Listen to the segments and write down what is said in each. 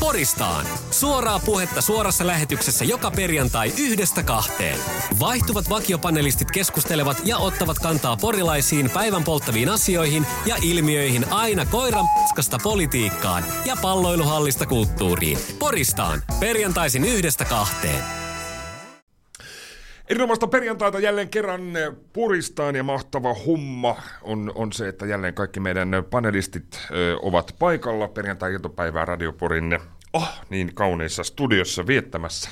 Poristaan. Suoraa puhetta suorassa lähetyksessä joka perjantai yhdestä kahteen. Vaihtuvat vakiopanelistit keskustelevat ja ottavat kantaa porilaisiin päivän polttaviin asioihin ja ilmiöihin aina koiran politiikkaan ja palloiluhallista kulttuuriin. Poristaan. Perjantaisin yhdestä kahteen. Erinomaista perjantaita jälleen kerran puristaan ja mahtava humma on, on se, että jälleen kaikki meidän panelistit ö, ovat paikalla perjantai-iltapäivää Radioporin oh, niin kauneissa studiossa viettämässä.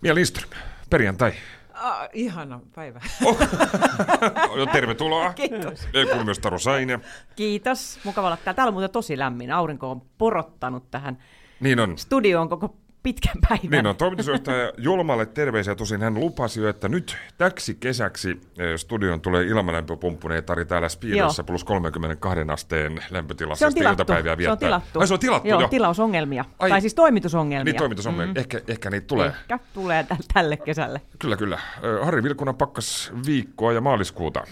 Mia Lindström, perjantai. Ah, ihana päivä. Oh. Tervetuloa. Kiitos. Kuulun myös Taru Saine. Kiitos. Mukava olla täällä. Täällä on muuten tosi lämmin. Aurinko on porottanut tähän niin on. studioon koko pitkän päivän. Niin on, toimitusjohtaja Julmalle terveisiä. Tosin hän lupasi jo, että nyt täksi kesäksi eh, studion tulee ilmalämpöpumppuneetari täällä Spiidossa plus 32 asteen lämpötilassa. Se on tilattu. Se on tilattu. Ai, se on tilattu Joo, jo. tilausongelmia. Ai. Tai siis toimitusongelmia. Niin, toimitusongelmia. Mm. Ehkä, ehkä niitä tulee. Ehkä tulee tälle kesälle. Kyllä, kyllä. Harri Vilkunan pakkas viikkoa ja maaliskuuta.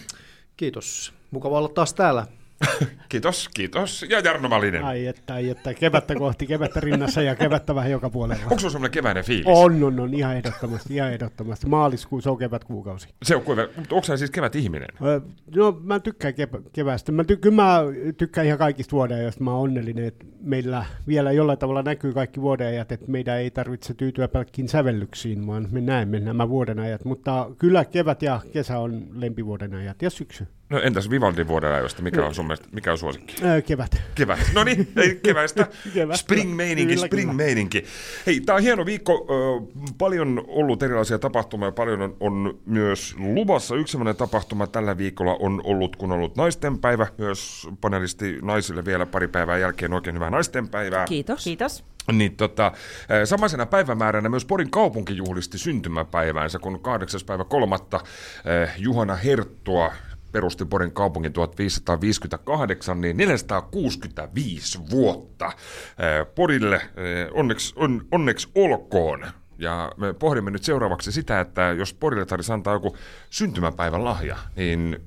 Kiitos. Mukava olla taas täällä. kiitos, kiitos. Ja Jarno Malinen. Ai että, ai että, kevättä kohti, kevättä rinnassa ja kevättä vähän joka puolella. Onko sinulla keväinen fiilis? On, on, on, ihan ehdottomasti, ihan ehdottomasti. Maaliskuu, se on kevätkuukausi. Se on kuiva, mutta onko siis kevät ihminen? Öö, no, mä tykkään kevä, keväästä. Mä ty- kyllä mä tykkään ihan kaikista vuodenajasta. Mä oon onnellinen, että meillä vielä jollain tavalla näkyy kaikki vuodenajat, että meidän ei tarvitse tyytyä pelkkiin sävellyksiin, vaan me näemme nämä vuodenajat. Mutta kyllä kevät ja kesä on lempivuodenajat ja syksy. No entäs Vivaldin vuoden ajoista, mikä on sun mielestä, mikä on suosikki? Öö, kevät. Kevät, no niin, ei keväistä. kevät. Spring-meininki, spring-meininki. Hei, tää on hieno viikko, paljon ollut erilaisia tapahtumia, paljon on, on myös luvassa. Yksi sellainen tapahtuma tällä viikolla on ollut, kun on ollut naistenpäivä, myös panelisti naisille vielä pari päivää jälkeen oikein hyvää naistenpäivää. Kiitos. Kiitos. Niin tota, samaisena päivämääränä myös Porin kaupunki juhlisti syntymäpäiväänsä, kun 8. päivä kolmatta Juhana Herttua perusti Porin kaupungin 1558, niin 465 vuotta Porille. Onneksi, on, onneksi olkoon. Ja me pohdimme nyt seuraavaksi sitä, että jos Porille tarvitsisi antaa joku syntymäpäivän lahja, niin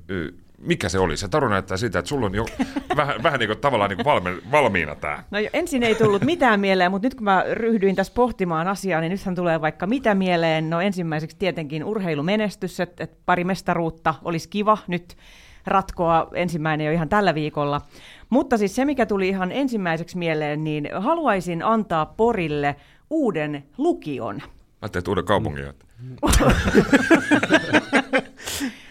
mikä se oli? Se taru näyttää sitä, että sulla on jo vähän, vähän niin kuin tavallaan niin kuin valmi, valmiina tämä. No ensin ei tullut mitään mieleen, mutta nyt kun mä ryhdyin tässä pohtimaan asiaa, niin nythän tulee vaikka mitä mieleen. No ensimmäiseksi tietenkin urheilumenestys, että, että pari mestaruutta olisi kiva nyt ratkoa ensimmäinen jo ihan tällä viikolla. Mutta siis se, mikä tuli ihan ensimmäiseksi mieleen, niin haluaisin antaa Porille uuden lukion. Mä teet uuden kaupungin.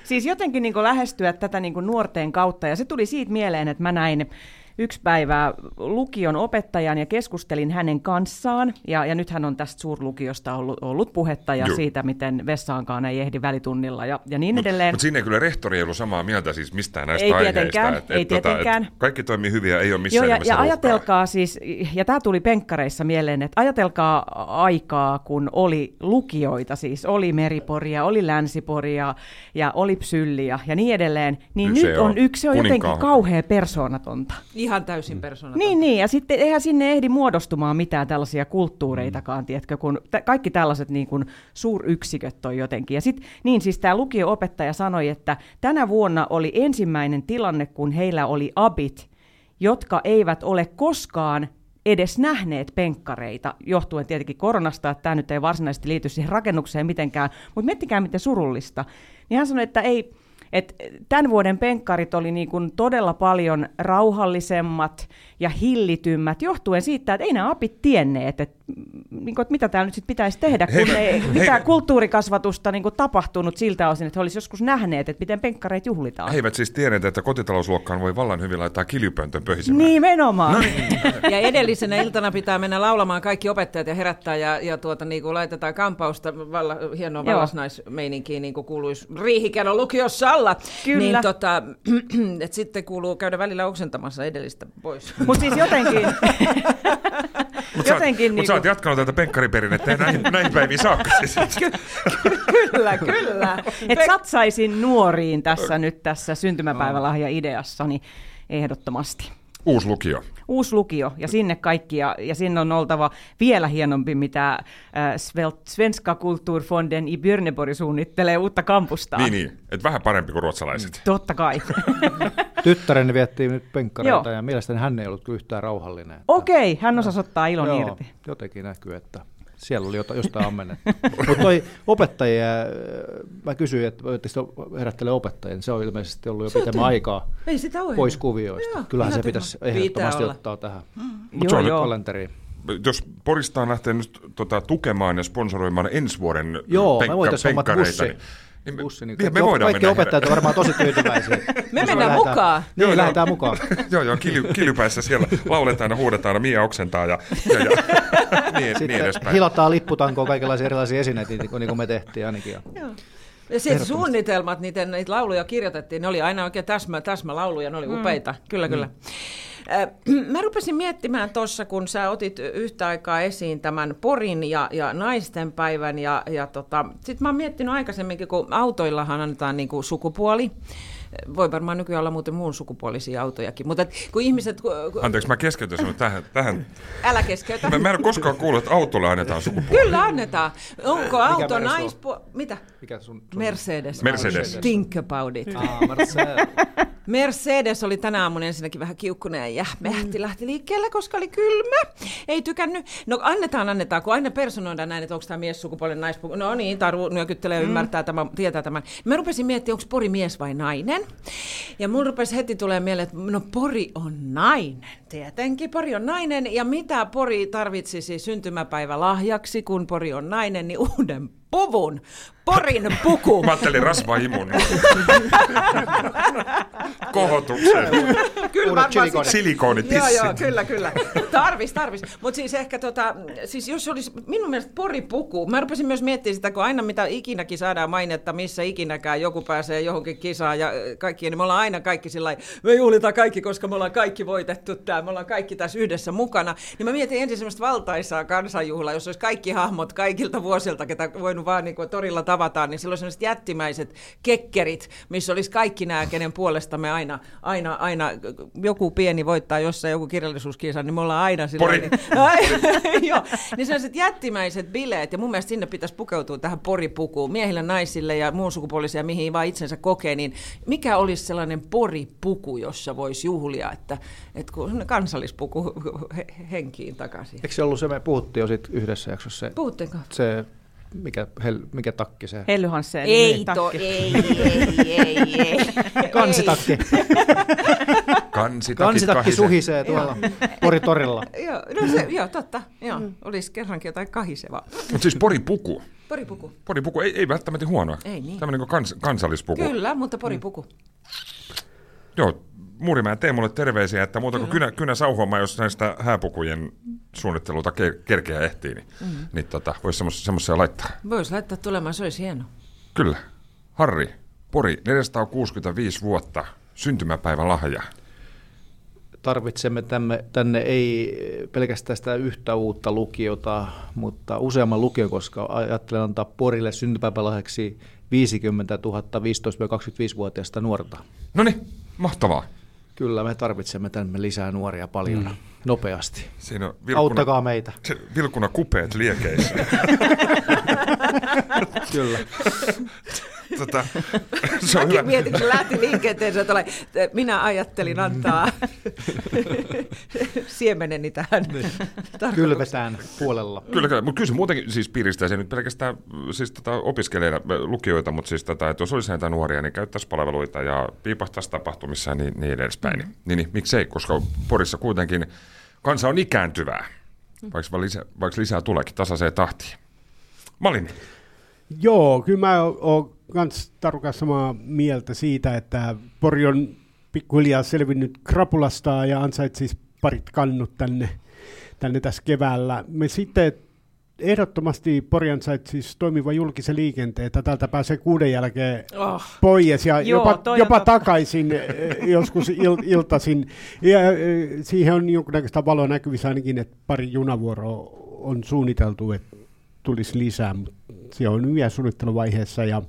siis jotenkin niin lähestyä tätä niin nuorten kautta, ja se tuli siitä mieleen, että mä näin yksi päivä lukion opettajan ja keskustelin hänen kanssaan. Ja, ja nyt hän on tästä suurlukiosta ollut, ollut puhetta ja Joo. siitä, miten vessaankaan ei ehdi välitunnilla ja, ja niin mut, edelleen. Mutta siinä ei kyllä rehtori ei ollut samaa mieltä siis mistään näistä ei aiheista. Tietenkään, et, ei et, tietenkään. Tota, et kaikki toimii hyvin ja ei ole missään Joo, ja, ja ajatelkaa siis, ja tämä tuli penkkareissa mieleen, että ajatelkaa aikaa, kun oli lukioita, siis oli Meriporia, oli Länsiporia ja oli Psylliä ja niin edelleen, niin se nyt on, on yksi, se on jotenkin kauhean persoonatonta. Ihan täysin persoonatonta. Niin, niin, ja sitten eihän sinne ehdi muodostumaan mitään tällaisia kulttuureitakaan, mm. tiedätkö, kun t- kaikki tällaiset niin kuin suuryksiköt on jotenkin. Ja sitten, niin siis tämä lukio-opettaja sanoi, että tänä vuonna oli ensimmäinen tilanne, kun heillä oli abit, jotka eivät ole koskaan edes nähneet penkkareita, johtuen tietenkin koronasta, että tämä nyt ei varsinaisesti liity siihen rakennukseen mitenkään, mutta miettikää miten surullista. Niin hän sanoi, että ei, et tämän vuoden penkkarit oli niin todella paljon rauhallisemmat ja hillitymmät, johtuen siitä, että ei nämä apit tienneet, että, niin kuin, että mitä täällä nyt sit pitäisi tehdä, kun hei, ei hei, mitään hei, kulttuurikasvatusta niin kuin tapahtunut siltä osin, että he olisivat joskus nähneet, että miten penkkareita juhlitaan. He eivät siis tienneet, että kotitalousluokkaan voi vallan hyvin laittaa kiljupöntön pöhisimään. Nimenomaan. No niin. ja edellisenä iltana pitää mennä laulamaan kaikki opettajat ja herättää ja, ja tuota, niin kuin laitetaan kampausta, valla, hienoa vallasnaismeininkiä, niin kuin kuuluisi riihikello lukiossa alla. Kyllä. Niin tota, et sitten kuuluu käydä välillä oksentamassa edellistä pois. Mutta siis jotenkin... Mutta sä, niin mut sä oot niinku- jatkanut tätä penkkariperinnettä näihin, näihin päiviin saakka. Siis. Ky- kyllä, kyllä. Et satsaisin nuoriin tässä nyt tässä syntymäpäivälahja-ideassani ehdottomasti. Uusi lukio. Uusi lukio, ja sinne kaikki, ja, ja sinne on oltava vielä hienompi, mitä äh, Svenska Kulturfonden i Björneborg suunnittelee uutta kampusta. Niin, niin. Et vähän parempi kuin ruotsalaiset. Totta kai. Tyttäreni vietti nyt penkkareita ja mielestäni hän ei ollut kyllä yhtään rauhallinen. Okei, okay, hän osasi ottaa ilon Joo, irti. jotenkin näkyy, että siellä oli jota, jostain ammennettu. Mutta toi opettajia, mä kysyin, että voitteko herättelee opettajia, niin se on ilmeisesti ollut jo pitemmän aikaa Ei sitä ole pois kuvioista. Joo, Kyllähän se pitäisi ehdottomasti olla. ottaa tähän Mut se Joo, on nyt joo. kalenteriin. Jos Porista on lähtenyt tota, tukemaan ja sponsoroimaan ensi vuoden Joo, me penkka- voitaisiin penkkareita, bussi. Niin, niin, Bussi, niin niin me jo- voidaan kaikki mennä opettajat on varmaan tosi tyytyväisiä. Me mennään lähdetään- mukaan. Niin, Joo, joo. lähdetään mukaan. joo, joo, kilju, kiljupäissä siellä lauletaan ja huudetaan ja Mia oksentaa ja, ja, ja niin, niin edespäin. hilataan lipputankoon kaikenlaisia erilaisia esineitä, niin kuin, niin me tehtiin ainakin. Ja Ja sitten suunnitelmat, niitä, niitä lauluja kirjoitettiin, ne oli aina oikein täsmä, täsmälauluja, ne oli upeita, kyllä kyllä. Äh, Mä rupesin miettimään tuossa, kun sä otit yhtä aikaa esiin tämän Porin ja, ja naisten päivän, ja, ja tota, sitten mä oon miettinyt aikaisemminkin, kun autoillahan annetaan niinku sukupuoli, voi varmaan nykyään olla muuten muun sukupuolisia autojakin, mutta kun ihmiset, kun- kun- Anteeksi, mä keskeytän sinut tähän. tähän. älä keskeytä. Mä, mä en ole koskaan kuullut, että autolle annetaan sukupuoli. Kyllä annetaan. Onko auto naispuoli? Mitä? Mikä sun, sun... Mercedes. Mercedes. Think about it. Ah. Mercedes oli tänä aamuna ensinnäkin vähän kiukkunen ja jähmehti, lähti liikkeelle, koska oli kylmä. Ei tykännyt. No annetaan, annetaan, kun aina personoidaan näin, että onko tämä mies sukupuolen naispuoli. No niin, Taru nyökyttelee, ymmärtää tämän, tietää tämän. Mä rupesin miettimään, onko Pori mies vai nainen. Ja mun rupesi heti tulee mieleen, että no Pori on nainen. Tietenkin Pori on nainen. Ja mitä Pori tarvitsisi syntymäpäivä lahjaksi, kun Pori on nainen, niin uuden puvun. Porin puku. Mä ajattelin rasvaimun. Kohotuksen. Kyllä Uudet varmaan Silikoonitissit. Joo, joo, kyllä, kyllä. Tarvis, tarvis. Mutta siis ehkä tota, siis jos olisi minun mielestä poripuku, mä rupesin myös miettimään sitä, kun aina mitä ikinäkin saadaan mainetta, missä ikinäkään joku pääsee johonkin kisaan ja kaikki, niin me ollaan aina kaikki sillä me juhlitaan kaikki, koska me ollaan kaikki voitettu tää, me ollaan kaikki tässä yhdessä mukana. Niin mä mietin ensin semmoista valtaisaa kansanjuhlaa, jos olisi kaikki hahmot kaikilta vuosilta, ketä voinut vaan niin kuin torilla tavataan, niin silloin sellaiset jättimäiset kekkerit, missä olisi kaikki nämä, kenen puolesta me aina, aina, aina, joku pieni voittaa jossain joku kirjallisuuskisa, niin me ollaan aina sillä Pori. niin, joo, niin sellaiset jättimäiset bileet, ja mun mielestä sinne pitäisi pukeutua tähän poripukuun, miehille, naisille ja muun sukupuolisia, mihin vaan itsensä kokee, niin mikä olisi sellainen poripuku, jossa voisi juhlia, että, että kun kansallispuku he, henkiin takaisin. Eikö se ollut se, me puhuttiin jo sit yhdessä jaksossa, se, Puhutteko? se mikä, hel, mikä takki se? Helly Hansen. Ei, to, ei, ei, ei, ei. Kansitakki. Kansitakki kahisee. suhisee tuolla Poritorilla. Joo, no se, joo, totta. Joo, olisi kerrankin jotain kahisevaa. Mutta siis poripuku. Poripuku. Poripuku ei, ei välttämättä huonoa. Ei niin. Tämmöinen kuin kans, kansallispuku. Kyllä, mutta poripuku. Joo, Muurimäen Teemulle terveisiä, että muuta kuin kynä, kynä sauhoamaan, jos näistä hääpukujen suunnittelulta ke- kerkeä ehtii, niin, mm. niin tota, voisi semmoisia laittaa. Voisi laittaa tulemaan, se olisi hieno. Kyllä. Harri, Pori, 465 vuotta, syntymäpäivä lahja. Tarvitsemme tänne, tänne ei pelkästään sitä yhtä uutta lukiota, mutta useamman lukion, koska ajattelen antaa Porille syntymäpäivälahjaksi 50 000 15-25-vuotiaista nuorta. No niin, mahtavaa. Kyllä me tarvitsemme tänne lisää nuoria paljon mm. Nopeasti. Siinä on vilkkuna, Auttakaa meitä. se, vilkkuna kupeet liekeissä. Kyllä. tota, se on Mäkin hyvä. mietin, kun lähti liikenteeseen, että minä ajattelin antaa siemeneni tähän tarkoitukseen. Kylvetään puolella. Kyllä, kyllä. mutta kyllä se muutenkin siis piiristää se nyt pelkästään siis tota, opiskelijoita, lukijoita, mutta siis tätä, että jos olisi näitä nuoria, niin käyttäisi palveluita ja piipahtaisi tapahtumissa ja niin, niin edespäin. Mm. Niin, niin, miksei, koska Porissa kuitenkin kansa on ikääntyvää, vaikka, vaan lisää, vaikka lisää tuleekin tasaiseen tahtiin. Malin, Joo, kyllä mä oon kans Tarukan samaa mieltä siitä, että Pori on pikkuhiljaa selvinnyt krapulasta ja ansaitsisi parit kannut tänne, tänne tässä keväällä. Me sitten ehdottomasti Pori ansaitsisi toimiva julkisen liikenteen, että täältä pääsee kuuden jälkeen Oh. pois ja Joo, jopa, jopa totta. takaisin eh, joskus il, iltaisin. Ja eh, siihen on jonkunnäköistä valoa näkyvissä ainakin, että pari junavuoroa on suunniteltu, että tulisi lisää, mutta se on vielä suunnitteluvaiheessa. Ja,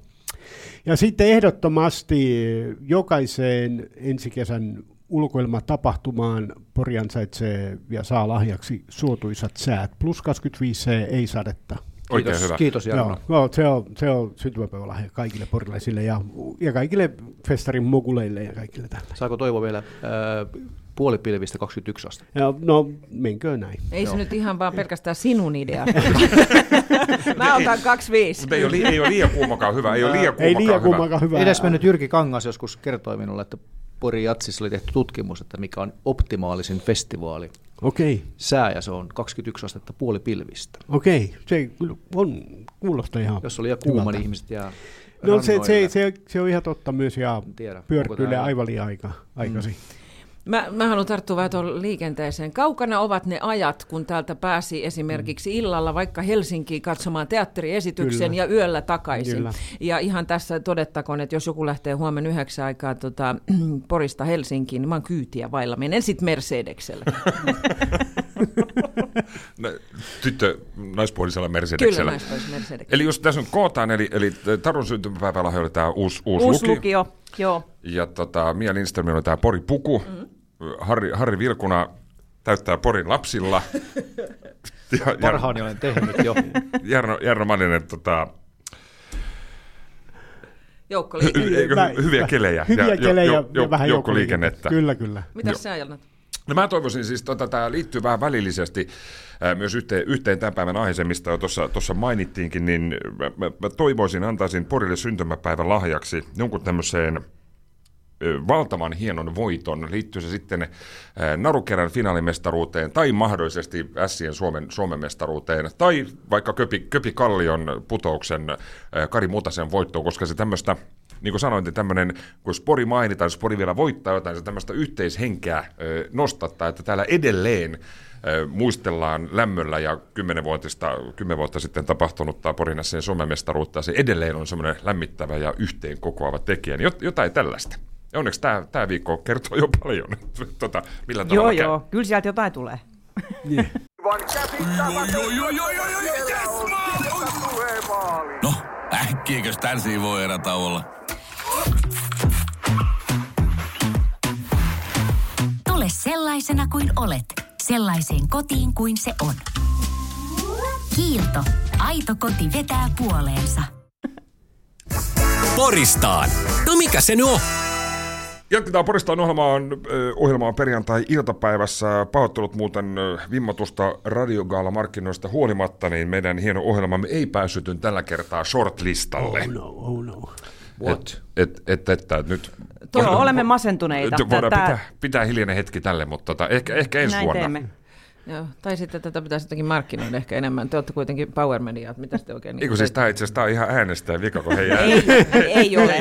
ja sitten ehdottomasti jokaiseen ensi kesän ulkoilmatapahtumaan. Pori ansaitsee ja saa lahjaksi suotuisat säät. Plus 25 ei sadetta. Oikein Kiitos, hyvä. kiitos Jarno. Joo, joo, se on, se on syntymäpäivälahja kaikille porilaisille ja, ja kaikille festarin moguleille ja kaikille tälle. Saako toivoa vielä äh, puolipilvistä 21 astetta? Ja, no, menkö näin. Ei se nyt ihan vaan pelkästään sinun idea. Mä otan 25. Mutta ei ole, li- ei ole liian kuumakaan hyvä. Ei ole liian Ei kuumakaan liian hyvä. kummankaan hyvä. Edesmennyt Jyrki Kangas joskus kertoi minulle, että Pori Jatsissa oli tehty tutkimus, että mikä on optimaalisin festivaali. Okei, Sää ja se on 21 astetta puolipilvistä. okei. Se on, kuulostaa ihan Jos oli liian kuuma, hyvältä. niin ihmiset jää No se, se, se, se, on ihan totta myös ja pyörtyy aivan liian aika, aikaisin. Mä, mä haluan tarttua vähän tuohon liikenteeseen. Kaukana ovat ne ajat, kun täältä pääsi esimerkiksi illalla vaikka Helsinkiin katsomaan teatteriesityksen Kyllä. ja yöllä takaisin. Kyllä. Ja ihan tässä todettakoon, että jos joku lähtee huomenna yhdeksän aikaa tota, Porista Helsinkiin, niin mä oon kyytiä vailla. Menen sitten Mercedeksellä. No, Tyttö naispuolisella Kyllä, Mercedeksellä. naispaisi Mercedeksellä. Eli jos tässä nyt kootaan, eli, eli Tarun syntymäpäivälahja oli tämä uusi, uusi, Uusi lukio. lukio, joo. Ja tota, Mia Lindström on tämä Pori Puku. Mm. Harri, Harri Vilkuna täyttää Porin lapsilla. ja, Parhaani olen tehnyt jo. Jarno, Jarno Malinen, tota, Joukko hy, eikö, hyviä kelejä Hyviä ja, kelejä jo, jo, ja vähän joukkoliikennettä. Kyllä, kyllä. Mitäs Joo. sä ajatellaan? No mä toivoisin siis, tota, tämä liittyy vähän välillisesti ää, myös yhteen, yhteen tämän päivän aiheeseen, mistä jo tuossa- tuossa mainittiinkin, niin mä, mä, mä toivoisin, antaisin Porille syntymäpäivän lahjaksi jonkun tämmöiseen valtavan hienon voiton, liittyy se sitten Narukerän finaalimestaruuteen tai mahdollisesti Sien Suomen, Suomen mestaruuteen tai vaikka Köpi, Köpi Kallion putouksen Kari Mutasen voittoon, koska se tämmöistä, niin kuin sanoin, niin tämmöinen, kun Spori mainitaan, Spori vielä voittaa jotain, se tämmöistä yhteishenkeä nostattaa, että täällä edelleen muistellaan lämmöllä ja kymmenenvuotista, kymmenen vuotta sitten tapahtunutta Porin Sien Suomen mestaruutta, se edelleen on semmoinen lämmittävä ja yhteen kokoava tekijä, niin jot- jotain tällaista. Ja onneksi tämä, tämä viikko kertoo jo paljon, tota, millä Joo, tavalla käy. joo. Kyllä sieltä jotain tulee. No, äkkiäkös tän voi erätä olla? Tule sellaisena kuin olet, sellaiseen kotiin kuin se on. Kiilto. Aito koti vetää puoleensa. Poristaan. No mikä se nyt on? Jatketaan Poristaan ohjelmaan, ohjelmaan perjantai-iltapäivässä. Pahoittelut muuten vimmatusta radiogaala-markkinoista huolimatta, niin meidän hieno ohjelmamme ei päässyt tällä kertaa shortlistalle. Oh no, oh no. What? Et, et, et, et, nyt Joo, olemme masentuneita. Voidaan Tää- pitää, pitää hiljainen hetki tälle, mutta tota, ehkä, ehkä ensi Näin vuonna. teemme. Joo, tai sitten tätä pitäisi jotenkin markkinoida ehkä enemmän. Te olette kuitenkin Power Media, että mitä te oikein... niin Eikö siis tämä itse asiassa on ihan äänestäjä vika, kun he ei, ei, ei ole.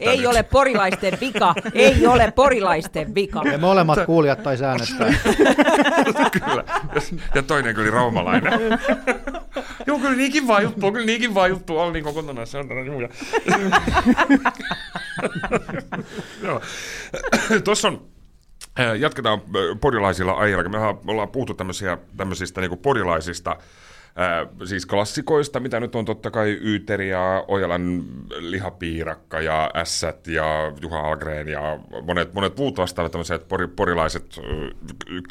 ei ole porilaisten vika. Ei ole porilaisten vika. Ja molemmat kuulijat taisi äänestää. kyllä. Ja toinen kyllä raumalainen. Joo, kyllä niin kiva juttu, on kyllä niin kiva juttu. Olli niin kotona, se on ja- Joo. Tuossa on Jatketaan äh, porilaisilla aiheilla. Me ollaan- puhuttu tämmöisiä, tämmöisistä niin porilaisista äh, siis klassikoista, mitä nyt on totta kai Yyteri ja Ojalan lihapiirakka ja Ässät ja Juha Algren ja monet, monet muut vastaavat tämmöiset pori, porilaiset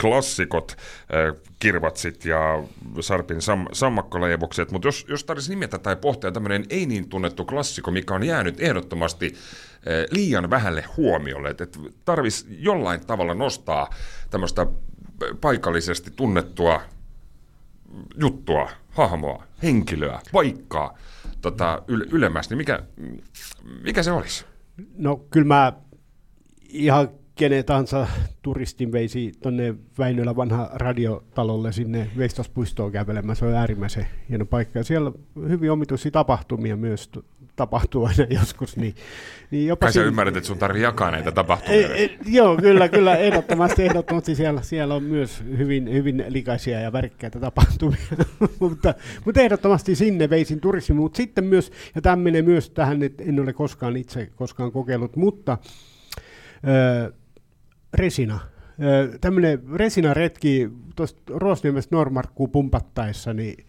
klassikot, äh, kirvatsit ja Sarpin sam, sammakkoleivokset. Mutta jos, jos tarvitsisi nimetä tai pohtia tämmöinen ei niin tunnettu klassikko, mikä on jäänyt ehdottomasti äh, liian vähälle huomiolle, että et tarvitsisi jollain tavalla nostaa tämmöistä paikallisesti tunnettua juttua, hahmoa, henkilöä, paikkaa tota, yle, ylemmäs, niin mikä, mikä se olisi? No kyllä mä ihan kenen tahansa turistin veisi tuonne Väinölä vanha radiotalolle sinne Veistaspuistoon kävelemään. Se on äärimmäisen hieno paikka. Ja siellä on hyvin omituisia tapahtumia myös tapahtuu aina joskus. Niin, niin jopa Kai sä ymmärrät, että sun tarvii jakaa näitä tapahtumia. ei, ei, joo, kyllä, kyllä, ehdottomasti, ehdottomasti siellä, siellä on myös hyvin, hyvin likaisia ja värikkäitä tapahtumia, mutta, mutta ehdottomasti sinne veisin turismi, mutta sitten myös, ja tämä menee myös tähän, että en ole koskaan itse koskaan kokeillut, mutta ö, resina, tämmöinen resinaretki tuosta Roosniemestä Normarkkuun pumpattaessa, niin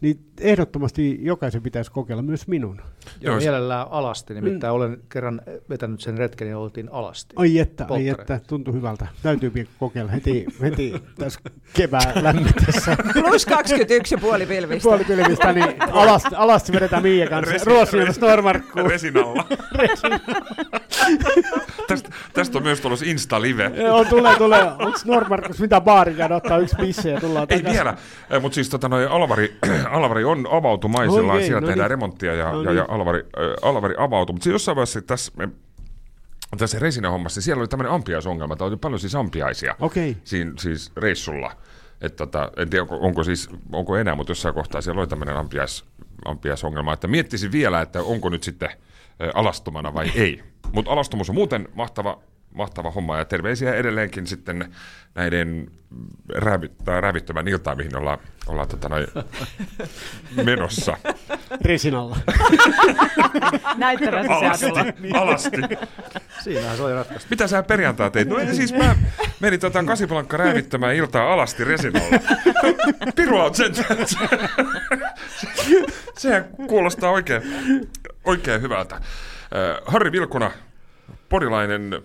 niin ehdottomasti jokaisen pitäisi kokeilla myös minun. Joo, mielellään alasti, nimittäin olen kerran vetänyt sen retken ja oltiin alasti. Ai että, ai että, tuntui hyvältä. Täytyy kokeilla heti, heti tässä kevään lämmitessä. Plus 21 ja puoli pilvistä. Puolipilvistä, niin alasti, alasti vedetään Miia kanssa. Ruosia Snormarkkuun. Resinalla. Tästä, tästä on myös tulossa Insta-live. Joo, tulee, tulee. Onko Normarkus mitä baari käydä ottaa yksi pisse ja tullaan Ei vielä, mutta siis tota, noi Alvari, Alvari on avautumaisillaan, Okei, siellä no tehdään niin. remonttia ja, No ja, ja niin. Alvari, äh, Alvari avautuu. Mutta jossain vaiheessa tässä, me, tässä resina-hommassa, siellä oli tämmöinen ampiaisongelma, tai oli paljon siis ampiaisia Okei. siinä siis reissulla. Et tota, en tiedä, onko, onko, siis, onko enää, mutta jossain kohtaa siellä oli tämmöinen ampiais, ampiaisongelma, että miettisin vielä, että onko nyt sitten alastomana vai ei. Mutta alastomuus on muuten mahtava, mahtava homma ja terveisiä edelleenkin sitten näiden räävy, tai räävittömän iltaan, mihin ollaan, ollaan tota noin, menossa. Resinalla. Näyttävä Alasti, sisällä. alasti. Siinähän se oli ratkaistu. Mitä sä perjantai teit? No ei, siis mä menin tota kasipalankka räävittämään iltaa alasti resinalla. Pirua on sen. Sehän kuulostaa oikein, oikein hyvältä. Harri Vilkuna, porilainen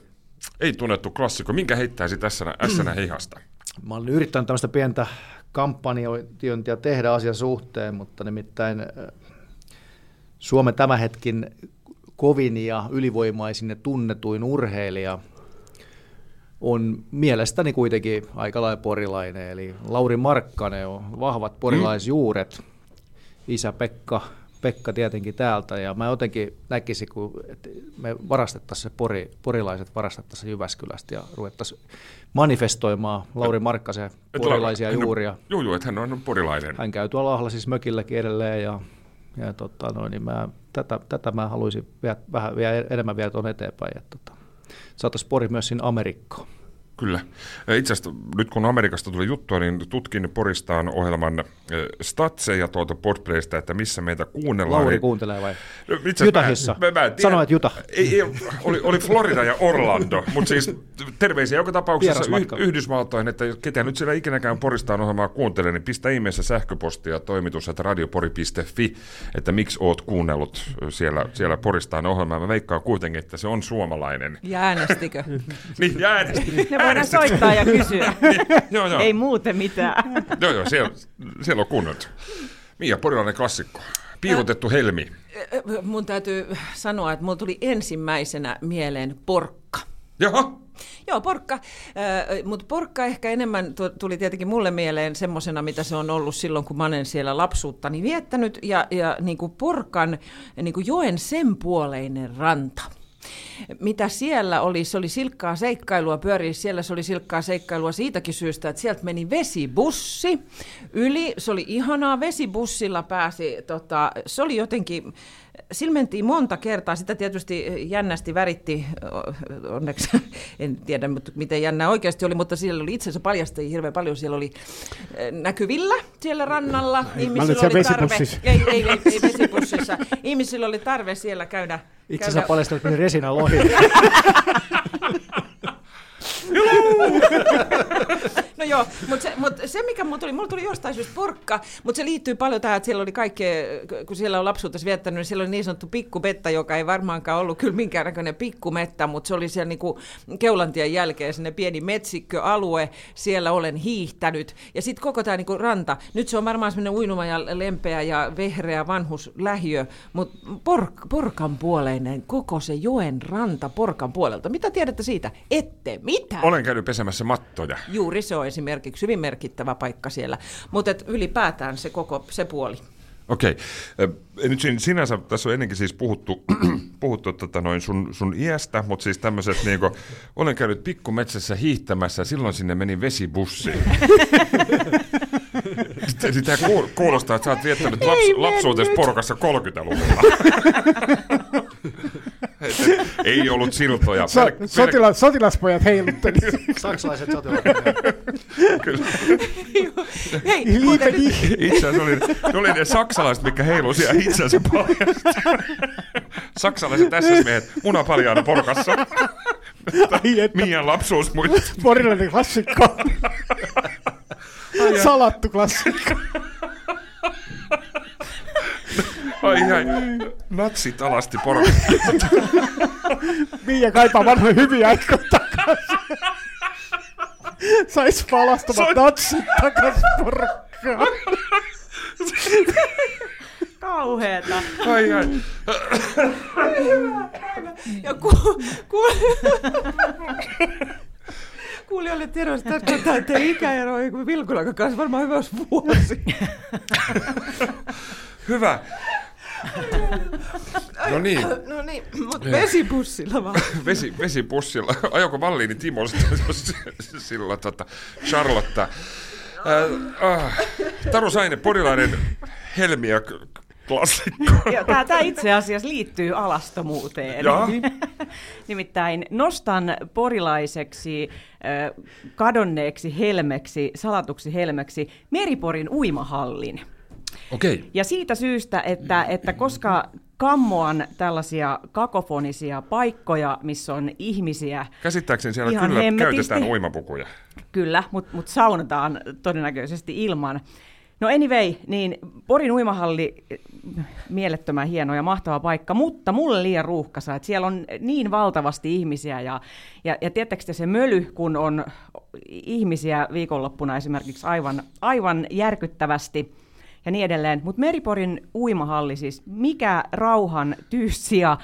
ei tunnettu klassikko. Minkä heittäisi tässä ässänä hihasta? Mä olen yrittänyt tämmöistä pientä kampanjointia tehdä asian suhteen, mutta nimittäin Suomen tämän hetkin kovin ja ylivoimaisin ja tunnetuin urheilija on mielestäni kuitenkin aika lailla porilainen, eli Lauri Markkanen on vahvat porilaisjuuret, isä Pekka, Pekka tietenkin täältä, ja mä jotenkin näkisin, kun että me varastettaisiin se pori, porilaiset varastettaisiin Jyväskylästä ja ruvettaisiin manifestoimaan Lauri Markkasen porilaisia on- juuria. Joo, joo, että hän on porilainen. Hän käy tuolla Ahlasissa mökilläkin edelleen ja, ja tota, no, niin mä, tätä, tätä mä haluaisin vielä, vähän vielä enemmän vielä tuon eteenpäin, että tota, saataisiin pori myös sinne Amerikkaan. Kyllä. Itse asiassa nyt kun Amerikasta tuli juttua, niin tutkin Poristaan ohjelman statseja tuolta Podplaysta, että missä meitä kuunnellaan. Lauri Niin- kuuntelee vai? No, itse asiassa Utahissa. Mä, mä, mä. Sanoit Utah. Ei, ei, oli, oli Florida ja Orlando, mutta siis terveisiä joka tapauksessa yh, Yhdysvaltoihin, että ketä nyt siellä ikinäkään Poristaan ohjelmaa kuuntelee, niin pistä ihmeessä sähköpostia toimitus, että radiopori.fi, että miksi oot kuunnellut siellä, siellä Poristaan ohjelmaa. Mä veikkaan kuitenkin, että se on suomalainen. Ja äänestikö? Niin, ja äänesti, Ne voidaan soittaa ja kysyä. Niin, joo, joo. Ei muuten mitään. Joo, joo, siellä, siellä on kuunneltu. Mia, porilainen klassikko. Piilotettu helmi. Mun täytyy sanoa, että mulla tuli ensimmäisenä mieleen porkka. Jaha, Joo, porkka. Mutta porkka ehkä enemmän tu- tuli tietenkin mulle mieleen semmoisena, mitä se on ollut silloin, kun mä olen siellä lapsuuttani viettänyt. Ja, ja niin kuin porkan niin kuin joen sen puoleinen ranta. Mitä siellä oli, se oli silkkaa seikkailua, pyörii siellä, se oli silkkaa seikkailua siitäkin syystä, että sieltä meni vesibussi yli, se oli ihanaa, vesibussilla pääsi, tota, se oli jotenkin, sillä mentiin monta kertaa, sitä tietysti jännästi väritti, onneksi en tiedä mutta miten jännä oikeasti oli, mutta siellä oli itse asiassa paljastajia hirveän paljon, siellä oli näkyvillä siellä rannalla, ihmisillä oli tarve, ei, ei, ei, ei vesibussissa, ihmisillä oli tarve siellä käydä, Itse käydä asiassa paljastelit meni Resina lohi. No joo, mutta se, mut se mikä mulla tuli, mulla tuli jostain syystä porkka, mutta se liittyy paljon tähän, että siellä oli kaikkea, kun siellä on lapsuutessa viettänyt, niin siellä oli niin sanottu pikkupetta, joka ei varmaankaan ollut kyllä minkäännäköinen pikkumetta, mutta se oli siellä niinku Keulantien jälkeen sinne pieni metsikköalue, siellä olen hiihtänyt, ja sitten koko tämä niinku ranta, nyt se on varmaan semmoinen uinuma ja lempeä ja vehreä vanhuslähiö, mutta pork, porkan puoleinen, koko se joen ranta porkan puolelta. Mitä tiedätte siitä? Ette mitään. olen käynyt pesemässä mattoja. Juuri se on esimerkiksi hyvin merkittävä paikka siellä, mutta et ylipäätään se koko se puoli. Okei. Ö, Nyt sin- sinänsä tässä on ennenkin siis puhuttu, puhuttu tota noin sun, sun iästä, mutta siis tämmöiset niinku, olen käynyt pikkumetsässä hiihtämässä ja silloin sinne meni vesibussi. Sitten Tämä kuulostaa, että sä oot viettänyt laps, lapsuutesi porukassa 30-luvulla. Ei ollut siltoja. So, Pel- pel- sotila, sotilaspojat heilutteli. Saksalaiset sotilaat. kyllä. Hei. Itse asiassa oli, ne oli ne saksalaiset, mikä heilu siellä itsensä paljasta. Saksalaiset tässä miehet munapaljaana porkassa. Ai että, Mian lapsuus muistuu. porilainen klassikko. Salattu klassikko. Ai ai, natsit alasti poro. Miia kaipaa vanhoja hyviä aikoja takaisin. Sais palastavat Soit- natsit takas porukkaan. Kauheeta. Ai ai. Ja ku, ku, kuulijoille tiedosta tarkoittaa, että ikäero ei kuin Vilkulakan kanssa varmaan hyvä olisi vuosi. Hyvä. No niin, No niin, mutta vesipussilla vaan. vesi, vesipussilla. Ajoko Valliini Timo s- sillä tota, Charlotta. Äh, äh, Taru Saine, porilainen Helmi ja klassikko. Tämä, itse asiassa liittyy alastomuuteen. Jaa. Nimittäin nostan porilaiseksi, kadonneeksi helmeksi, salatuksi helmeksi Meriporin uimahallin. Okei. Ja siitä syystä, että, että koska kammoan tällaisia kakofonisia paikkoja, missä on ihmisiä, Käsittääkseni siellä Ihan kyllä hemmetisti. käytetään uimapukuja. kyllä, mutta mut saunataan todennäköisesti ilman. No anyway, niin Porin uimahalli, mielettömän hieno ja mahtava paikka, mutta mulle liian ruuhkasa, että siellä on niin valtavasti ihmisiä ja, ja, ja tiedättekö te se möly, kun on ihmisiä viikonloppuna esimerkiksi aivan, aivan järkyttävästi ja niin edelleen. Mutta Meriporin uimahalli siis, mikä rauhan tyyssi ja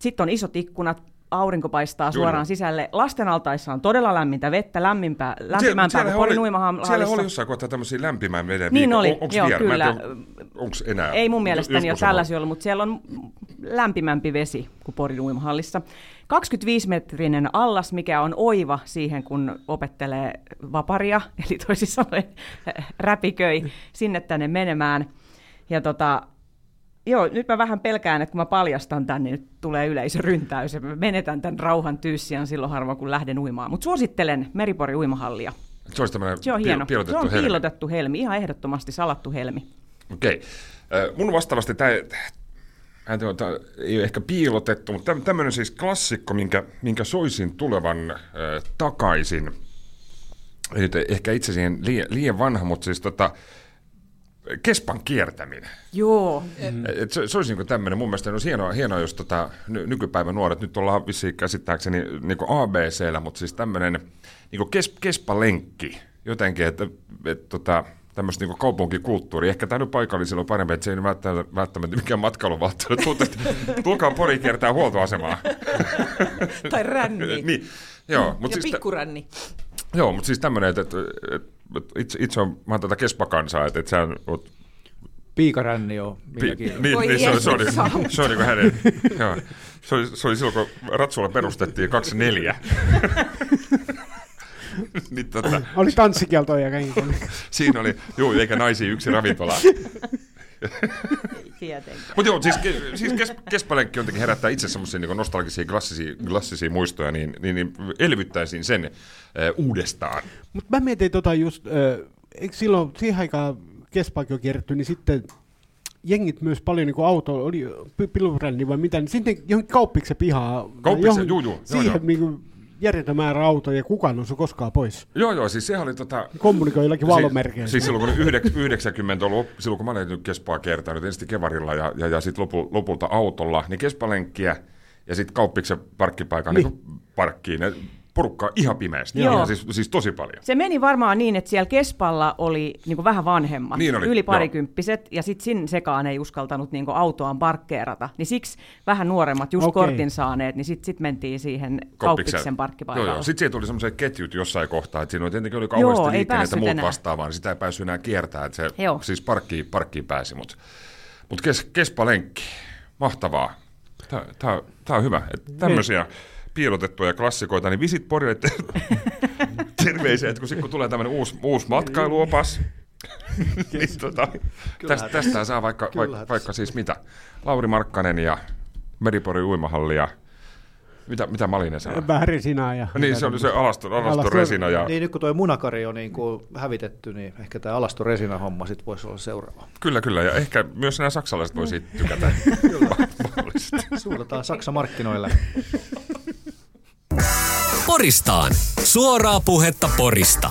sitten on isot ikkunat, aurinko paistaa Kyllä. suoraan sisälle. Lasten altaissa on todella lämmintä vettä, lämpimpää, lämpimämpää kuin Porin uimahallissa. siellä oli jossain kohtaa tämmöisiä lämpimän veden Niin viikon- oli, on- onks joo, vielä? Kyllä. Onks enää? Ei mun mielestäni ole Joskus on tällaisia ollut, mutta siellä on lämpimämpi vesi kuin Porin uimahallissa. 25-metrinen allas, mikä on oiva siihen, kun opettelee vaparia, eli toisin sanoen räpiköi sinne tänne menemään. Ja tota, joo, nyt mä vähän pelkään, että kun mä paljastan tämän, niin nyt tulee yleisöryntäys ja mä menetän tämän rauhan tyyssiän silloin harvoin, kun lähden uimaan. Mutta suosittelen Meripori uimahallia. Se olisi Se on hieno. piilotettu se on helmi. piilotettu helmi, ihan ehdottomasti salattu helmi. Okei. Äh, Mun vastaavasti tämä ei ole ehkä piilotettu, mutta tämmöinen siis klassikko, minkä, minkä soisin tulevan äh, takaisin. Nyt ehkä itse siihen liian, liian vanha, mutta siis tota, kespan kiertäminen. Joo. Et se, se olisi niin tämmöinen, mun mielestä olisi hienoa, hienoa jos tota, ny, nykypäivän nuoret, nyt ollaan vissiin käsittääkseni niin ABCllä, mutta siis tämmöinen niin kes, kespalenkki jotenkin, että et, tota, tämmöistä niin kaupunkikulttuuri. Ehkä tämä nyt paikallisilla on parempi, että se ei välttämättä, välttämättä mikään matkailuvalttelu. Tulkaa pori kiertää huoltoasemaa. Tai ränni. niin, joo, mutta ja siis, tä- pikkuränni. joo, mutta siis tämmöinen, että, että, että itse, itse on, mä oon tätä kespakansaa, että, että sä oot Piikaränni on Pi- minäkin. niin, Voi niin se, oli, se, oli, se oli niin hänen, joo, se oli, se oli silloin, kun Ratsulla perustettiin 24. niin, tota, Oli tanssikieltoja kaikki. siinä oli, juu, eikä naisia yksi ravintola. Tietenkin. Mutta joo, siis, siis kes, kespalenkki jotenkin herättää itse semmoisia niin nostalgisia, klassisia, klassisia muistoja, niin, niin, niin elvyttäisin sen äh, uudestaan. Mutta mä mietin tota just, äh, eikö silloin siihen aikaan kespaakin on kierretty, niin sitten jengit myös paljon niin auto, oli pi- piluränni vai mitä, niin sitten johonkin kauppiksen pihaa. Kauppiksen, johon- juu, juu, joo, Siihen joo. niin kuin järjetön määrä autoja ja kukaan on se koskaan pois. Joo, joo, siis sehän oli tota... Kommunikoi jollakin valomerkeillä. Siis, siis silloin kun yhdek- 90 ollut, silloin kun mä olin nyt Kespaa kiertänyt, ensin kevarilla ja, ja, ja sitten lopu, lopulta autolla, niin Kespalenkkiä ja sitten kauppiksen parkkipaikan niin. Niin. Niin parkkiin. Ne porukkaa ihan pimeästi. Joo. Ihan siis, siis tosi paljon. Se meni varmaan niin, että siellä Kespalla oli niin vähän vanhemmat, Niin oli, yli joo. parikymppiset, ja sitten sinne sekaan ei uskaltanut niin autoaan parkkeerata. Niin siksi vähän nuoremmat, just Okei. kortin saaneet, niin sitten sit mentiin siihen kauppiksen parkkipaikalle. Joo, joo. Sitten siihen tuli semmoiset ketjut jossain kohtaa, että siinä oli tietenkin oli Joo, kauheasti liikennettä muut enää. vastaavaa, niin sitä ei päässyt enää kiertämään, että se Joo. siis parkkiin, parkkiin pääsi. Mutta mut kes, Kespalenkki, mahtavaa. Tämä on hyvä. Että tämmöisiä piilotettuja klassikoita, niin visit Porille te- terveisiä, että kun, sit, kun tulee tämmöinen uusi, uusi matkailuopas, niin tota, tästä, tästä saa vaikka, vaikka, vaikka siis mitä. Lauri Markkanen ja Meripori uimahalli ja mitä, mitä Malinen sanoi? Vähän resinaa ja... Niin, se oli se alaston, alaston resina ja Niin nyt kun tuo munakari on niin kuin hävitetty, niin ehkä tämä Alaston Resina homma sit voisi olla seuraava. kyllä, kyllä. Ja ehkä myös nämä saksalaiset voi siitä tykätä. Mahdollisesti. Suunnataan Saksa markkinoille. Poristaan. Suoraa puhetta Porista.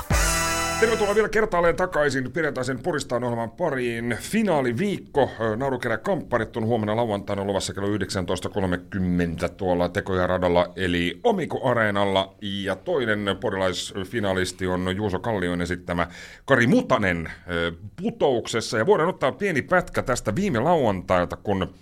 Tervetuloa vielä kertaalleen takaisin perjantaisen Poristaan ohjelman pariin. Finaaliviikko, naurukerä kampparit on huomenna lauantaina luvassa kello 19.30 tuolla Tekoja radalla eli Omiko Areenalla. Ja toinen porilaisfinalisti on Juuso Kallion esittämä Kari Mutanen putouksessa. Ja voidaan ottaa pieni pätkä tästä viime lauantailta, kun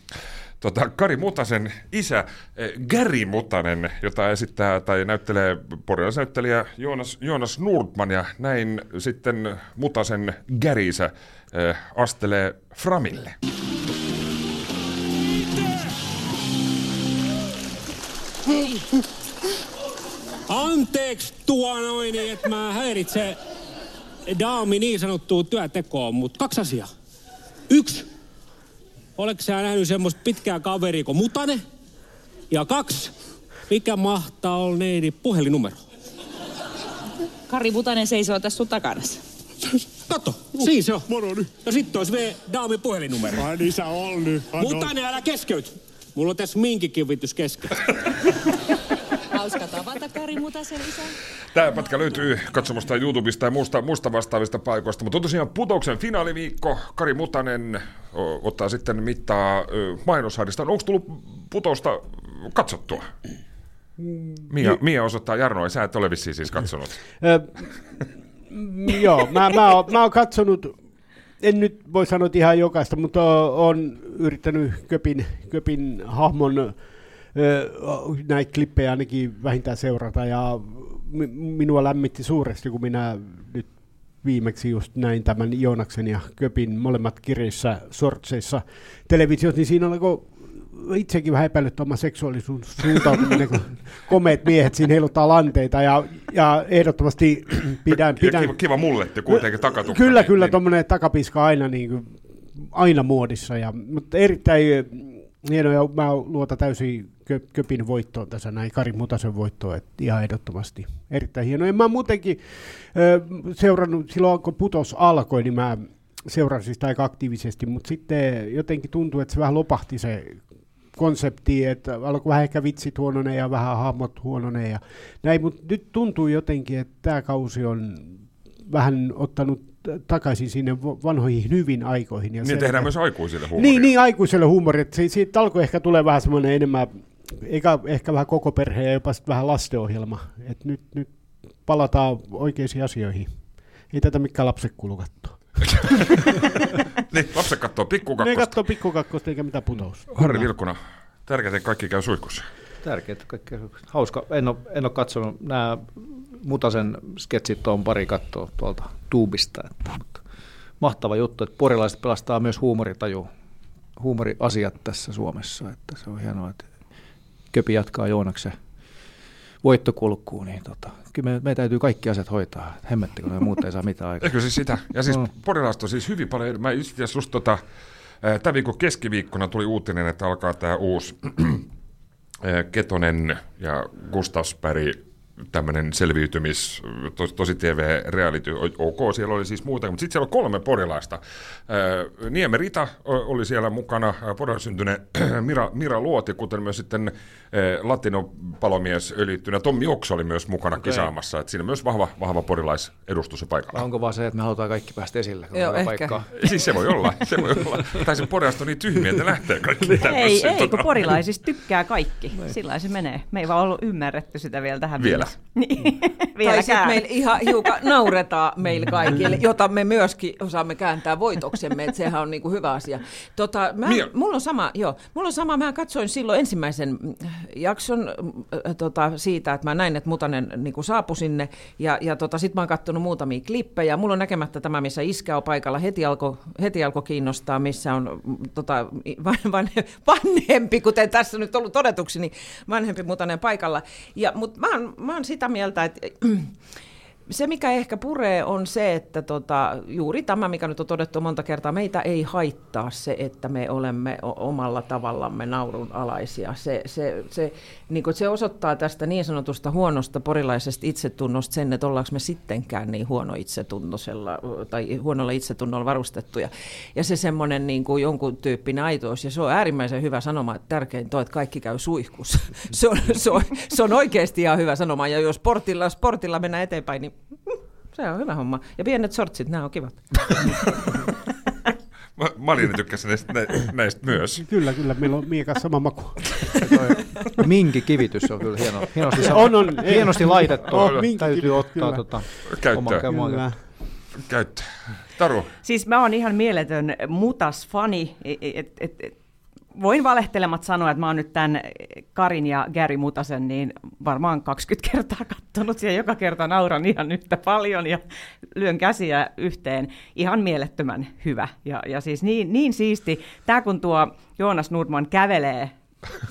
tota, Kari Mutasen isä eh, Gary Mutanen, jota esittää tai näyttelee porilaisnäyttelijä Joonas, Joonas Nordman ja näin sitten Mutasen Gärisä eh, astelee Framille. Anteeksi tuo noin, että mä häiritsen daami niin sanottuun työtekoon, mutta kaksi asiaa. Yksi, Oletko sä nähnyt semmoista pitkää kaveria kuin Mutane? Ja kaksi, mikä mahtaa olla neidi puhelinnumero? Kari Mutanen seisoo tässä sun takana. Kato, siinä se on. Moro nyt. No sit olisi V Daami puhelinnumero. Ai niin sä on nyt. Mutane, älä keskeyt. Mulla on tässä minkikivitys kesken. Hauska tavata Kari Mutasen isä. Tämä pätkä löytyy katsomusta YouTubesta ja muusta, muusta vastaavista paikoista, mutta on tosiaan putouksen finaaliviikko. Kari Mutanen o, ottaa sitten mittaa mainoshadista. Onko tullut putousta katsottua? Mia, Mia osoittaa Jarno, sä et ole vissiin siis katsonut. joo, mä, mä, oon, mä oon katsonut, en nyt voi sanoa ihan jokaista, mutta on yrittänyt Köpin, Köpin hahmon näitä klippejä ainakin vähintään seurata ja minua lämmitti suuresti, kun minä nyt viimeksi just näin tämän Joonaksen ja Köpin molemmat kirjeissä sortseissa televisiossa, niin siinä alkoi itsekin vähän epäilyt oma seksuaalisuus suuntautuminen, kun komeet miehet siinä heiluttaa lanteita ja, ja ehdottomasti pidän... pidän kiva, kiva mulletti kuitenkin takatukka. Kyllä, niin, kyllä, niin. tuommoinen takapiska aina, niin kuin, aina muodissa, ja, mutta erittäin hienoa ja mä luotan täysin Köpin voittoon tässä näin, Kari Mutasen voittoon, että ihan ehdottomasti erittäin hieno. Ja mä muutenkin äh, seurannut, silloin kun putos alkoi, niin mä seurasin sitä aika aktiivisesti, mutta sitten jotenkin tuntuu, että se vähän lopahti se konsepti, että alkoi vähän ehkä vitsit huononeen ja vähän hahmot huononeen ja näin, mutta nyt tuntuu jotenkin, että tämä kausi on vähän ottanut takaisin sinne vanhoihin hyvin aikoihin. Ja niin se, tehdään että, myös aikuisille huumoria. Niin, niin aikuiselle huumoria. Siitä alkoi ehkä tulee vähän semmoinen enemmän eikä ehkä vähän koko perhe ja jopa vähän lastenohjelma. Et nyt, nyt palataan oikeisiin asioihin. Ei tätä mikään lapset kuulu katsoa. niin, lapset katsoo pikkukakkosta. Ne katsoo pikkukakkosta eikä mitään putous. Harri Vilkkuna, tärkeää, että kaikki käy suihkussa. Tärkeää, että kaikki käy Hauska. En ole, en ole katsonut. Nämä Mutasen sketsit on pari kattoa tuolta tuubista. Että, mutta mahtava juttu, että porilaiset pelastaa myös huumoritaju, huumoriasiat tässä Suomessa. Että se on hienoa, että Köpi jatkaa Joonaksen voittokulkuun, niin tota, kyllä me, me täytyy kaikki asiat hoitaa. Hemmetti, kun me muuta ei saa mitään aikaa. Eikö siis sitä? Ja siis no. Porilasta on siis hyvin paljon, mä itse just tota, tämän viikon keskiviikkona tuli uutinen, että alkaa tämä uusi Ketonen ja Gustavsberg tämmöinen selviytymis, tos, tosi TV reality, ok, siellä oli siis muuta, mutta sitten siellä on kolme porilaista. Nieme Rita oli siellä mukana, Porilaisen syntyneen Mira, Mira Luoti, kuten myös sitten latinopalomies öljyttynä Tommi Oksa oli myös mukana okay. kisaamassa, että siinä myös vahva, vahva porilaisedustus paikalla. Onko vaan se, että me halutaan kaikki päästä esille? Joo, ehkä. Paikkaa? Siis se voi olla, se voi olla. Tai se porilaiset on niin tyhmiä, että lähtee kaikki Ei, ei, kun porilaisista tykkää kaikki. Sillä se menee. Me ei vaan ollut ymmärretty sitä vielä tähän Vielä. Niin. tai sitten meillä ihan hiukan nauretaan meille kaikille, jota me myöskin osaamme kääntää voitoksemme, että sehän on niinku hyvä asia. Tota, mä, mulla on sama, joo, mulla on sama, mä katsoin silloin ensimmäisen jakson äh, tota, siitä, että mä näin, että Mutanen niinku saapui sinne, ja, ja tota, sitten mä oon katsonut muutamia klippejä. Mulla on näkemättä tämä, missä iskä on paikalla, heti alkoi heti alko kiinnostaa, missä on tota, van, van, vanhempi, kuten tässä nyt ollut todetuksi, niin vanhempi Mutanen paikalla. Ja, mutta mä oon, mä oon sitä mieltä, että se, mikä ehkä puree, on se, että tota, juuri tämä, mikä nyt on todettu monta kertaa, meitä ei haittaa se, että me olemme omalla tavallamme naurunalaisia. Se, se, se, niin se osoittaa tästä niin sanotusta huonosta porilaisesta itsetunnosta sen, että ollaanko me sittenkään niin huono itsetunnosella tai huonolla itsetunnolla varustettuja. Ja se semmoinen niin kuin jonkun tyyppinen aitous, ja se on äärimmäisen hyvä sanoma, että tärkeintä on, että kaikki käy suihkussa. se, on, se, on, se on oikeasti ihan hyvä sanoma, ja jos sportilla, sportilla mennään eteenpäin, niin Se on hyvä homma. Ja pienet sortsit, nämä on kivat. Ma- Malina tykkäsi näistä, nä- näistä myös. Kyllä, kyllä. Meillä on Mie kanssa sama maku. Minki kivitys on kyllä hieno, hienosti, sa- On, on. Ei. hienosti laitettu. On, minkki Täytyy kivitys, ottaa tota, Käyttöön. oman. Käyttö. Taru, Siis mä oon ihan mieletön mutas-fani. Et, et, et, et, voin valehtelemat sanoa, että mä oon nyt tämän Karin ja Gary Mutasen niin varmaan 20 kertaa kattonut ja joka kerta nauran ihan yhtä paljon ja lyön käsiä yhteen. Ihan mielettömän hyvä ja, ja siis niin, niin siisti. Tämä kun tuo Joonas Nordman kävelee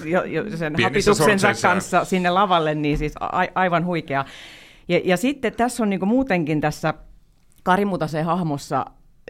jo, jo sen hapituksensa kanssa sinne lavalle, niin siis a, aivan huikea. Ja, ja sitten tässä on niinku muutenkin tässä Kari Mutasen hahmossa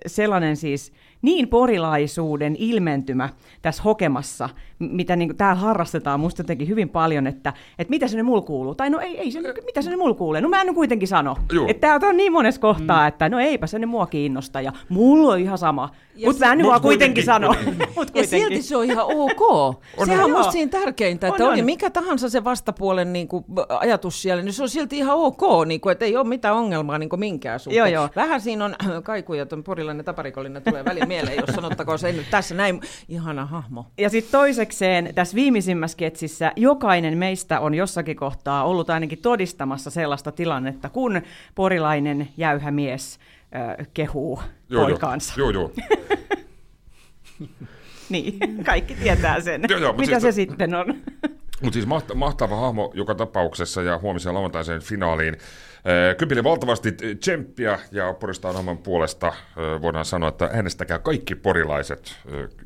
sellainen siis niin porilaisuuden ilmentymä tässä hokemassa, mitä niin täällä harrastetaan musta jotenkin hyvin paljon, että, että mitä se nyt mulla kuuluu. Tai no ei, ei se, mitä se nyt mulla kuulee. No mä en nyt kuitenkin sano. Juu. Että tää on niin monessa kohtaa, mm. että no eipä se nyt mua kiinnosta ja mulla on ihan sama. Mutta mä en vaan kuitenkin kuitenkin, sano. kuitenkin. Mut Ja silti se on ihan ok. Sehän on Joo. musta siinä tärkeintä, että On, oli on. mikä tahansa se vastapuolen niin kuin, ajatus siellä, niin se on silti ihan ok, niin kuin, että ei ole mitään ongelmaa niin kuin minkään suhteen. Joo, joo. Vähän siinä on kaikuja, tuon porilainen taparikollinen tulee väliin mieleen, jos sanottakoon se nyt tässä näin. Ihana hahmo. Ja sitten toisekseen tässä viimeisimmässä sketsissä jokainen meistä on jossakin kohtaa ollut ainakin todistamassa sellaista tilannetta, kun porilainen jäyhä mies äh, kehuu joo, poikaansa. joo, joo. Niin, kaikki tietää sen. Joo, joo, Mitä siis- se sitten on? Mutta siis mahta- mahtava hahmo joka tapauksessa ja huomisen lauantaiseen finaaliin. Kypille valtavasti tsemppiä ja Poristaan oman puolesta voidaan sanoa, että äänestäkää kaikki porilaiset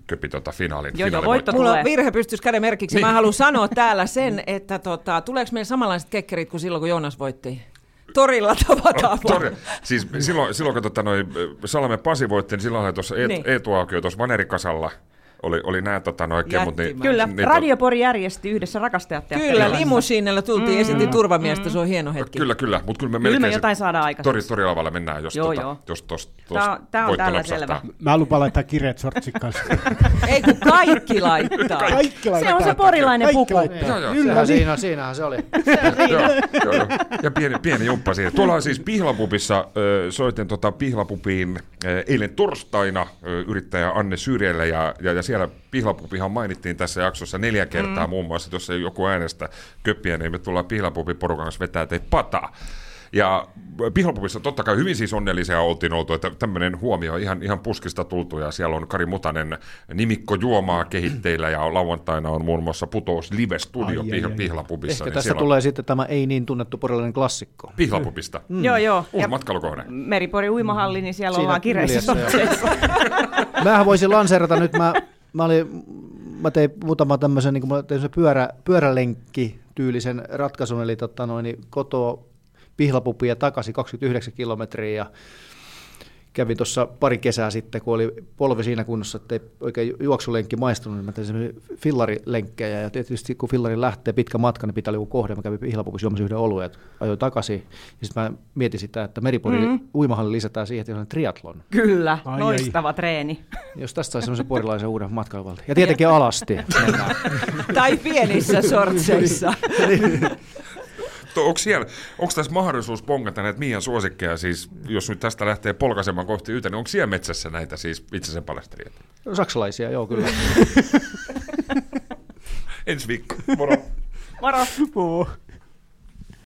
Köpi tota finaalin. Joo, joo, finaalivoittajat. voitto Mulla on tulee. virhe pystys käden merkiksi. Niin. Mä haluan sanoa täällä sen, että tota, tuleeko meillä samanlaiset kekkerit kuin silloin, kun Joonas voitti? Torilla tavataan. Tori, siis silloin, silloin kun tota, noi, Salme Pasi voitti, niin silloin oli tuossa Niin. Eetu Aukio tuossa Vanerikasalla. Oli, oli nämä tota, noi kemut. Niin. Kyllä, niin, Radiopori järjesti yhdessä rakastajat Kyllä, limusiinilla tultiin, mm, esitin turvamiestä, se on hieno hetki. Kyllä, kyllä, mutta kyllä me Kyllä me melkein jotain se- saadaan aikaiseksi. Tori, torilavalle mennään, jos, Joo, tota, joo. jos tos, tos Tää on- tää on voitto tällä napsahtaa. selvä. Mä lupaan laittaa kireet sortsit kanssa. Ei kun kaikki laittaa. Kaikki laitetaan. on se porilainen puku. laittaa. Joo, joo. Kyllä, siinä, siinähän se oli. Ja pieni, pieni jumppa siinä. Tuolla on siis Pihlapupissa, soitin tota Pihlapupiin eilen torstaina yrittäjä Anne Syrjelle ja, ja, ja siellä Pihlapupihan mainittiin tässä jaksossa neljä kertaa mm. muun muassa, että jos ei joku äänestä köppiä, niin me tullaan Pihlapupi porukan kanssa vetää teitä pataa. Ja Pihlapupissa totta kai hyvin siis onnellisia oltiin oltu, että tämmöinen huomio on ihan, ihan puskista tultu ja siellä on Kari Mutanen nimikko juomaa kehitteillä ja lauantaina on muun muassa Putous Live Studio Ai, ai, Pih- ai. Pihlapupissa. Ehkä niin tässä siellä on tulee sitten tämä ei niin tunnettu porilainen klassikko. Pihlapupista. Mm. Joo, joo. Uusi Ja matkailukohde. Meripori uimahalli, niin siellä Siinä ollaan kireissä. Mähän voisin lanseerata nyt, mä, mä, olin, mä tein muutama tämmöisen, niin mä tein pyörä, pyörälenkki tyylisen ratkaisun, eli tota noin, kotoa pihlapupi ja takaisin 29 kilometriä ja kävin tuossa pari kesää sitten, kun oli polvi siinä kunnossa, että ei oikein juoksulenkki maistunut, niin mä tein semmoisia fillarilenkkejä ja tietysti kun fillari lähtee pitkä matka, niin pitää olla joku kohde. Mä kävin pihlapupissa juomassa yhden oluen ja ajoin takaisin. Ja sitten mä mietin sitä, että meripori mm-hmm. uimahalli lisätään siihen, että on triatlon. Kyllä, Ai, ai. loistava treeni. Jos tästä saisi semmoisen porilaisen uuden matkailuvalti. Ja tietenkin alasti. Tai pienissä sortseissa. Onko, siellä, onko tässä mahdollisuus pongata näitä Mian suosikkeja, siis jos nyt tästä lähtee polkaisemaan kohti yhtä, niin onko siellä metsässä näitä siis itsensä palestelijat? Saksalaisia, joo kyllä. Ensi viikko, moro! Moro! Oo.